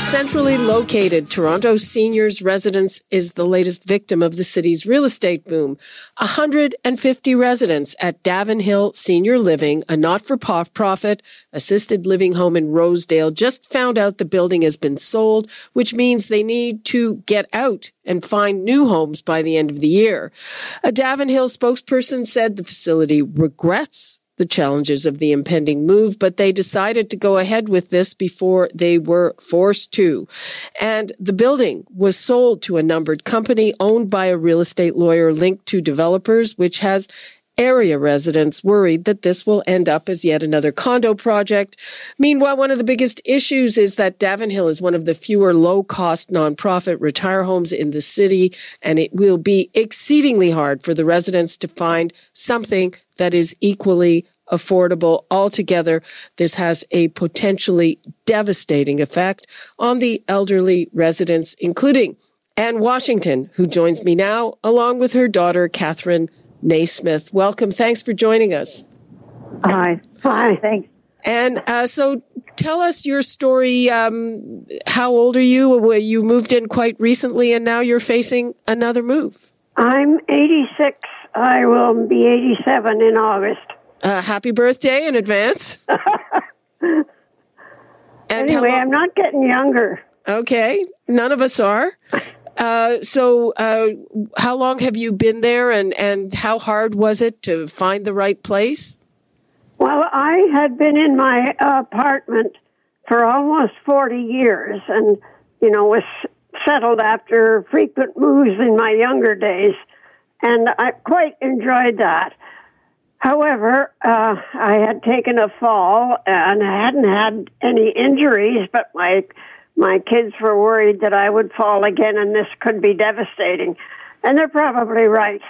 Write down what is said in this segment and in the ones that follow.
A centrally located Toronto seniors residence is the latest victim of the city's real estate boom. 150 residents at Davenhill Senior Living, a not-for-profit assisted living home in Rosedale, just found out the building has been sold, which means they need to get out and find new homes by the end of the year. A Davenhill spokesperson said the facility regrets the challenges of the impending move, but they decided to go ahead with this before they were forced to. And the building was sold to a numbered company owned by a real estate lawyer linked to developers, which has area residents worried that this will end up as yet another condo project. Meanwhile, one of the biggest issues is that Davenhill is one of the fewer low cost nonprofit retire homes in the city, and it will be exceedingly hard for the residents to find something that is equally affordable altogether. This has a potentially devastating effect on the elderly residents, including Anne Washington, who joins me now, along with her daughter, Catherine Nasmith. Welcome. Thanks for joining us. Hi. Hi. Thanks. And uh, so tell us your story. Um, how old are you? You moved in quite recently and now you're facing another move. I'm 86. I will be 87 in August. Uh, happy birthday in advance. and anyway, I'm not getting younger. Okay. None of us are. Uh, so, uh, how long have you been there, and, and how hard was it to find the right place? Well, I had been in my apartment for almost 40 years and, you know, was settled after frequent moves in my younger days. And I quite enjoyed that. However, uh, I had taken a fall and I hadn't had any injuries, but my my kids were worried that I would fall again and this could be devastating. And they're probably right.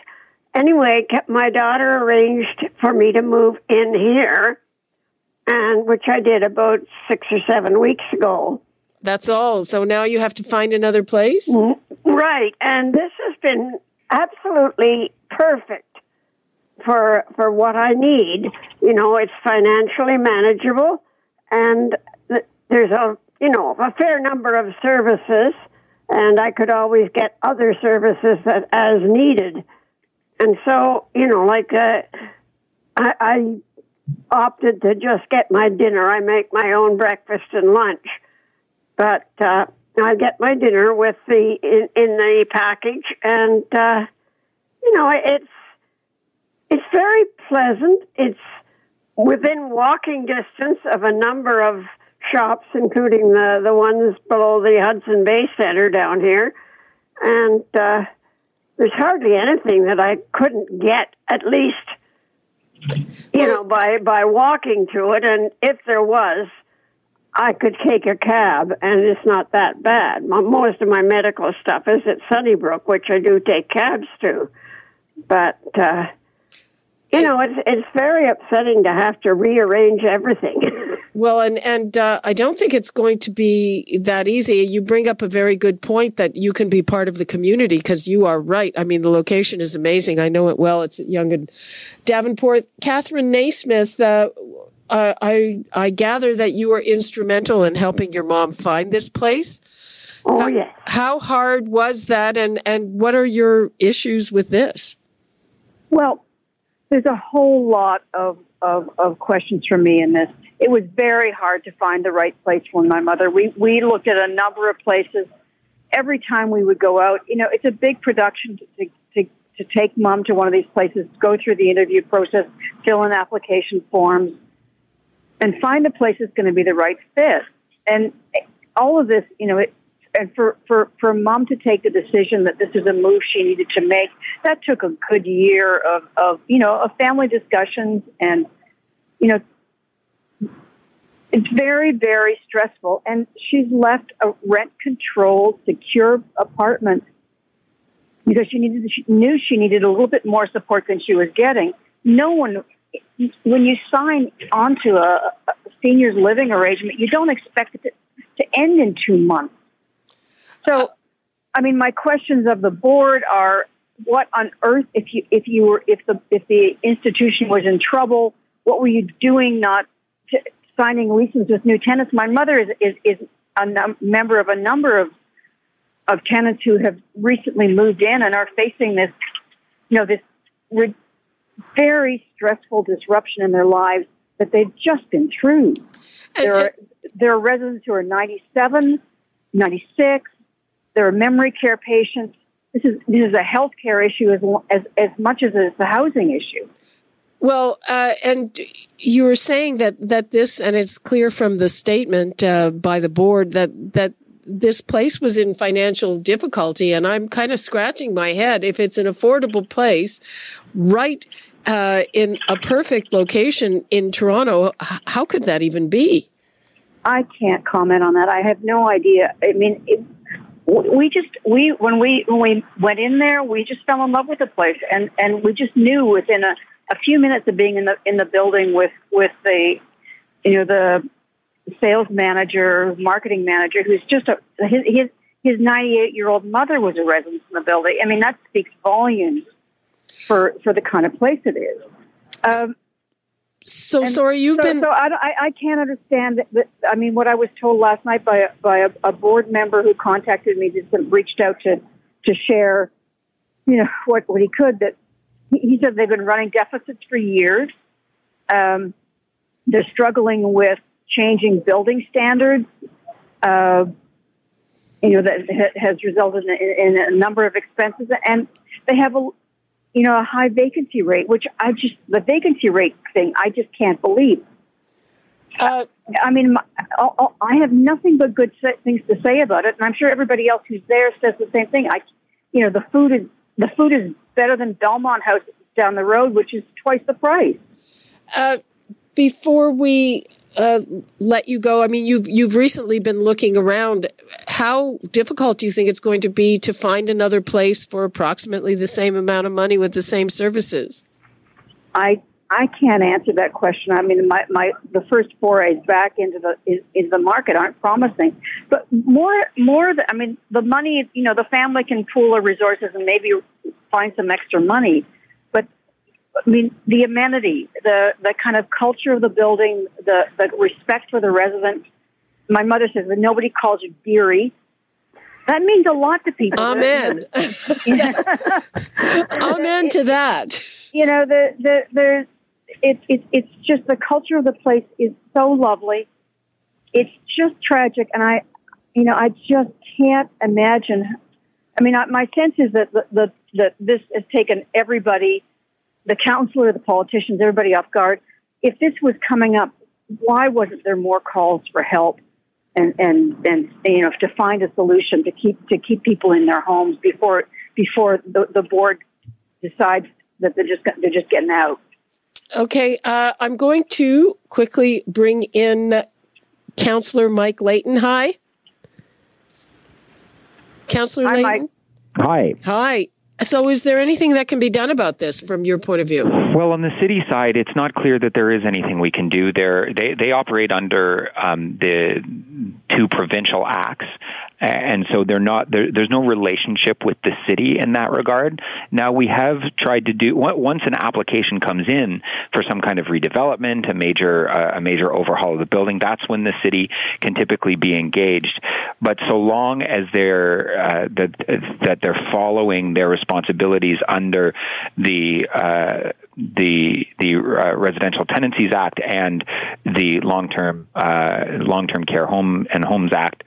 Anyway, my daughter arranged for me to move in here, and which I did about six or seven weeks ago. That's all. So now you have to find another place? Mm, right. And this has been absolutely perfect for for what I need. You know, it's financially manageable, and there's a you know a fair number of services, and I could always get other services that as needed. And so, you know, like uh, I, I opted to just get my dinner. I make my own breakfast and lunch, but uh, I get my dinner with the in, in the package, and uh, you know, it's it's very pleasant. It's within walking distance of a number of shops, including the, the ones below the Hudson Bay Center down here. And uh, there's hardly anything that I couldn't get, at least, you know, by, by walking to it. And if there was, I could take a cab, and it's not that bad. Most of my medical stuff is at Sunnybrook, which I do take cabs to. But uh, you know, it's it's very upsetting to have to rearrange everything. well, and and uh, I don't think it's going to be that easy. You bring up a very good point that you can be part of the community because you are right. I mean, the location is amazing. I know it well. It's at Yonge and Davenport. Catherine Nasmith. Uh, uh, I I gather that you were instrumental in helping your mom find this place. Oh yes. How hard was that, and and what are your issues with this? Well, there's a whole lot of, of, of questions for me in this. It was very hard to find the right place for my mother. We, we looked at a number of places. Every time we would go out, you know, it's a big production to, to, to take mom to one of these places, go through the interview process, fill in application forms, and find a place that's going to be the right fit. And all of this, you know, it, and for, for, for mom to take the decision that this is a move she needed to make, that took a good year of, of you know, of family discussions and, you know, it's very, very stressful. And she's left a rent controlled, secure apartment because she needed, she knew she needed a little bit more support than she was getting. No one, when you sign onto a, a seniors living arrangement, you don't expect it to, to end in two months. So, I mean, my questions of the board are: What on earth, if you if you were if the if the institution was in trouble, what were you doing? Not signing leases with new tenants. My mother is is, is a num- member of a number of of tenants who have recently moved in and are facing this, you know, this re- very stressful disruption in their lives that they've just been through. There are there are residents who are 97, 96. There are memory care patients. This is this is a health care issue as as as much as it's a housing issue. Well, uh, and you were saying that that this, and it's clear from the statement uh, by the board that that this place was in financial difficulty, and I'm kind of scratching my head. If it's an affordable place, right uh, in a perfect location in Toronto, how could that even be? I can't comment on that. I have no idea. I mean, it, we just we when we when we went in there, we just fell in love with the place, and and we just knew within a a few minutes of being in the in the building with with the you know the sales manager, marketing manager, who's just a his his his 98 year old mother was a resident in the building. I mean, that speaks volumes for for the kind of place it is. Um, so sorry, you've so, been. So I, I, I can't understand that, that, I mean, what I was told last night by a, by a, a board member who contacted me, just reached out to to share, you know, what what he could. That he said they've been running deficits for years. Um, they're struggling with changing building standards. Uh, you know that has resulted in, in, a number of expenses, and they have a you know a high vacancy rate, which I just the vacancy rate thing I just can't believe. Uh, I mean, my, I have nothing but good things to say about it, and I'm sure everybody else who's there says the same thing. I, you know, the food is the food is better than Belmont House down the road, which is twice the price. Uh, before we uh, let you go, I mean, you've you've recently been looking around. How difficult do you think it's going to be to find another place for approximately the same amount of money with the same services? I I can't answer that question. I mean, my, my the first forays back into the into the market aren't promising, but more more. The, I mean, the money. You know, the family can pool their resources and maybe find some extra money. But I mean, the amenity, the the kind of culture of the building, the the respect for the residents. My mother says that nobody calls you dearie. That means a lot to people. Amen. Amen to that. You know, the the there's it, it, it's just the culture of the place is so lovely. It's just tragic, and I, you know, I just can't imagine. I mean, I, my sense is that the, the that this has taken everybody, the councillor, the politicians, everybody off guard. If this was coming up, why wasn't there more calls for help? And, and and you know to find a solution to keep to keep people in their homes before before the, the board decides that they're just they're just getting out. Okay, uh, I'm going to quickly bring in Councillor Mike Layton. Hi. Councillor Hi, Layton. Mike. Hi. Hi. So, is there anything that can be done about this from your point of view? Well, on the city side, it's not clear that there is anything we can do. There, they they operate under um, the two provincial acts, and so they're not there, there's no relationship with the city in that regard. Now we have tried to do once an application comes in for some kind of redevelopment, a major uh, a major overhaul of the building. That's when the city can typically be engaged. But so long as they're uh, that that they're following their responsibilities under the uh, the the uh, Residential Tenancies Act and the long term uh, long term care home and homes act,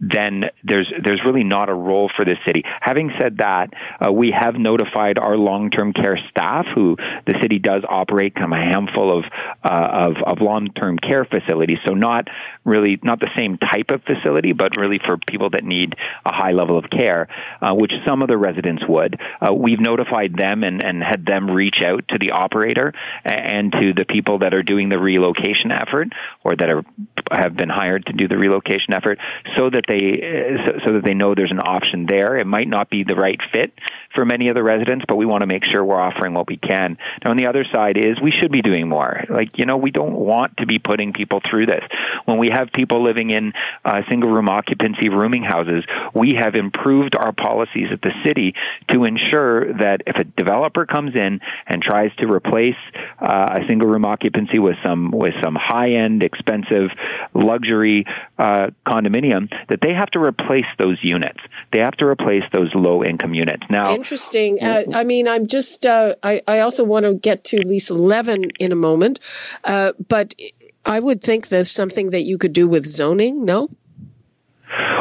then there's there's really not a role for the city. Having said that, uh, we have notified our long-term care staff, who the city does operate kind of a handful of uh, of, of long-term care facilities. So not really not the same type of facility, but really for people that need a high level of care, uh, which some of the residents would. Uh, we've notified them and, and had them reach out to the operator and to the people that are doing the relocation effort or that are have been hired to do the relocation effort, so that they so, so that they know there's an option there. It might not be the right fit for many of the residents, but we want to make sure we're offering what we can. Now, on the other side is we should be doing more. Like, you know, we don't want to be putting people through this. When we have people living in uh, single room occupancy rooming houses, we have improved our policies at the city to ensure that if a developer comes in and tries to replace uh, a single room occupancy with some with some high end, expensive luxury uh, condominium, that they have to replace those units. They have to replace those low income units. Now, interesting. Uh, I mean, I'm just. Uh, I I also want to get to Lisa Levin in a moment, uh, but I would think there's something that you could do with zoning. No.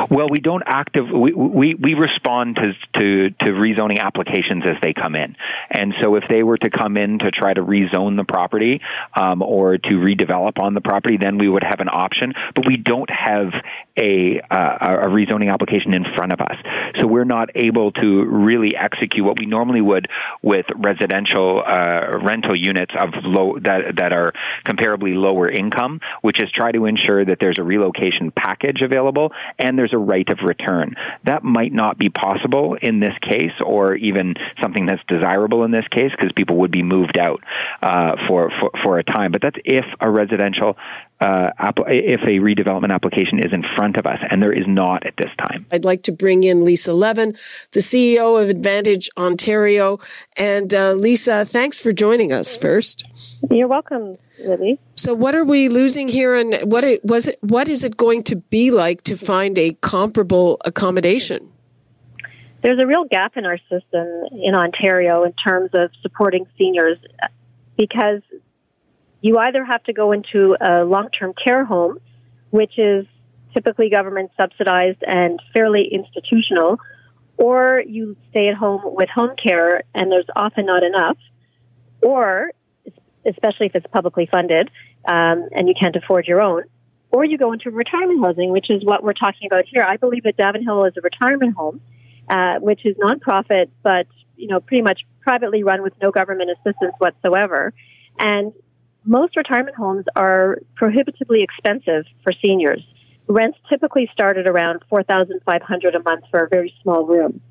Well, we don't active. We, we, we respond to, to, to rezoning applications as they come in. And so if they were to come in to try to rezone the property um, or to redevelop on the property, then we would have an option. But we don't have a, uh, a rezoning application in front of us. So we're not able to really execute what we normally would with residential uh, rental units of low that, that are comparably lower income, which is try to ensure that there's a relocation package available and there's a right of return. That might not be possible in this case, or even something that's desirable in this case, because people would be moved out uh, for, for for a time. But that's if a residential uh, if a redevelopment application is in front of us, and there is not at this time. I'd like to bring in Lisa Levin, the CEO of AdvantAge Ontario. And uh, Lisa, thanks for joining us first. You're welcome, Libby. So, what are we losing here, and what it, was it? What is it going to be like to find a comparable accommodation? There's a real gap in our system in Ontario in terms of supporting seniors because you either have to go into a long-term care home, which is typically government subsidized and fairly institutional, or you stay at home with home care and there's often not enough, or especially if it's publicly funded um, and you can't afford your own, or you go into retirement housing, which is what we're talking about here. I believe that Davenhill is a retirement home, uh, which is nonprofit, but you know pretty much privately run with no government assistance whatsoever. And most retirement homes are prohibitively expensive for seniors. Rents typically start at around 4500 a month for a very small room,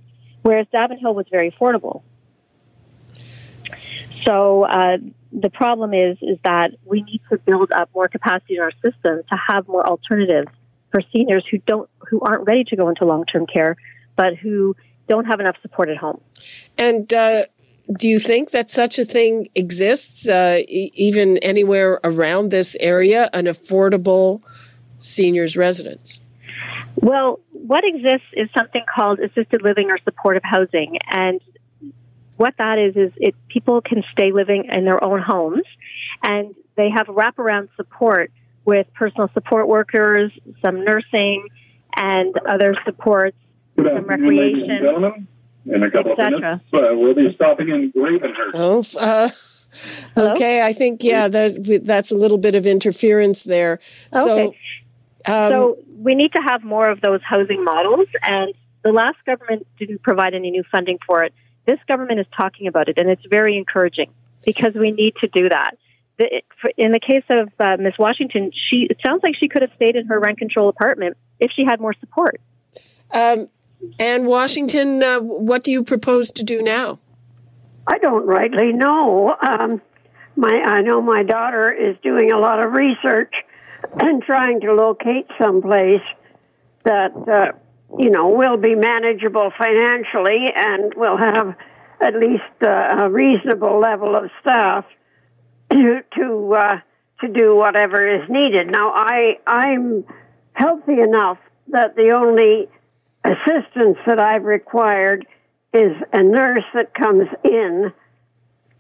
whereas Davenhill was very affordable. So uh, the problem is is that we need to build up more capacity in our system to have more alternatives for seniors who don't who aren't ready to go into long term care, but who don't have enough support at home. And uh, do you think that such a thing exists, uh, e- even anywhere around this area, an affordable seniors residence? Well, what exists is something called assisted living or supportive housing, and what that is is it people can stay living in their own homes, and they have wraparound support with personal support workers, some nursing, and other supports, some recreation in a couple of minutes. Uh, we'll be stopping in Gravenhurst. Oh, uh, okay. I think yeah, that's a little bit of interference there. Okay. So, um, so we need to have more of those housing models, and the last government didn't provide any new funding for it. This government is talking about it, and it's very encouraging because we need to do that. In the case of uh, Miss Washington, she it sounds like she could have stayed in her rent control apartment if she had more support. Um, and Washington, uh, what do you propose to do now? I don't rightly know. Um, my I know my daughter is doing a lot of research and trying to locate someplace that uh, you know will be manageable financially and will have at least uh, a reasonable level of staff to to uh, to do whatever is needed. Now I I'm healthy enough that the only assistance that I've required is a nurse that comes in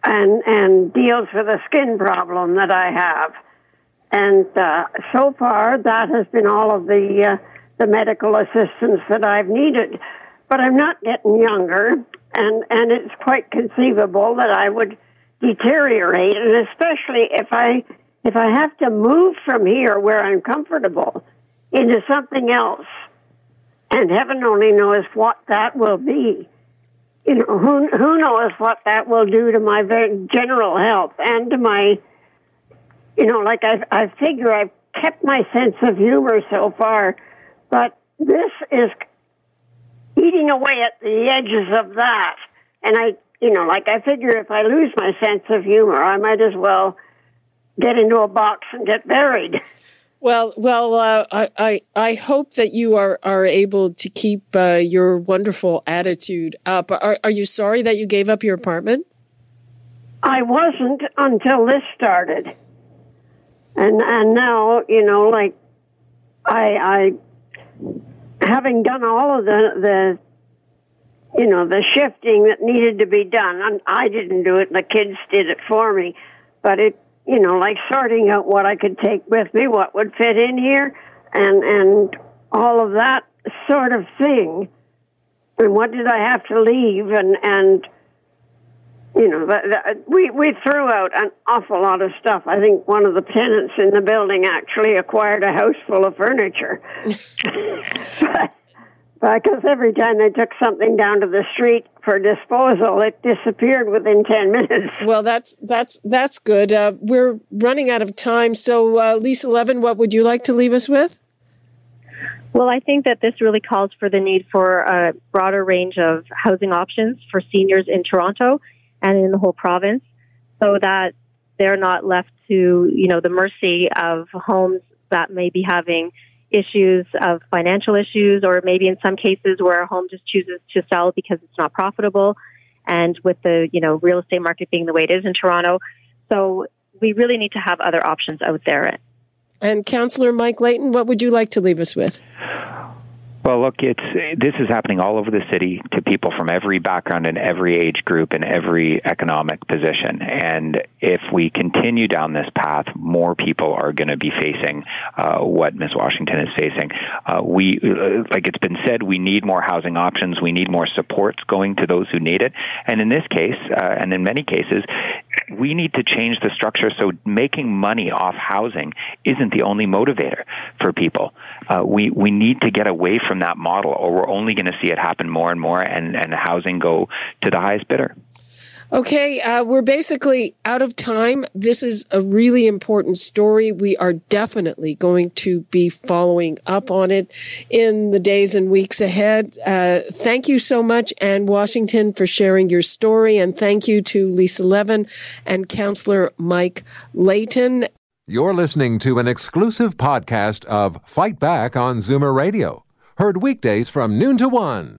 and and deals with a skin problem that I have. And uh, so far, that has been all of the uh, the medical assistance that I've needed. But I'm not getting younger, and, and it's quite conceivable that I would deteriorate, and especially if I if I have to move from here where I'm comfortable into something else, and heaven only knows what that will be. You know, who who knows what that will do to my general health and to my, you know, like I I figure I've kept my sense of humor so far, but this is eating away at the edges of that, and I you know, like I figure if I lose my sense of humor, I might as well get into a box and get buried. Well, well, uh, I, I, I hope that you are, are able to keep uh, your wonderful attitude up. Are, are you sorry that you gave up your apartment? I wasn't until this started, and and now you know, like I, I having done all of the the you know, the shifting that needed to be done. And I didn't do it, the kids did it for me. But it, you know, like sorting out what I could take with me, what would fit in here, and and all of that sort of thing. And what did I have to leave? And and you know, the, the, we we threw out an awful lot of stuff. I think one of the tenants in the building actually acquired a house full of furniture. but, because every time they took something down to the street for disposal, it disappeared within ten minutes. Well, that's that's that's good. Uh, we're running out of time, so uh, Lisa Levin, what would you like to leave us with? Well, I think that this really calls for the need for a broader range of housing options for seniors in Toronto and in the whole province, so that they're not left to you know the mercy of homes that may be having issues of financial issues, or maybe in some cases where a home just chooses to sell because it's not profitable. And with the, you know, real estate market being the way it is in Toronto. So we really need to have other options out there. And Councillor Mike Layton, what would you like to leave us with? Well, look, it's this is happening all over the city to people from every background and every age group and every economic position. And if we continue down this path, more people are going to be facing uh, what Miss Washington is facing. Uh, we, uh, like it's been said, we need more housing options. We need more supports going to those who need it. And in this case, uh, and in many cases, we need to change the structure so making money off housing isn't the only motivator for people. Uh, we we need to get away from that model, or we're only going to see it happen more and more, and and housing go to the highest bidder. Okay, uh, we're basically out of time. This is a really important story. We are definitely going to be following up on it in the days and weeks ahead. Uh, thank you so much, Anne Washington, for sharing your story. And thank you to Lisa Levin and Councillor Mike Layton. You're listening to an exclusive podcast of Fight Back on Zoomer Radio, heard weekdays from noon to one.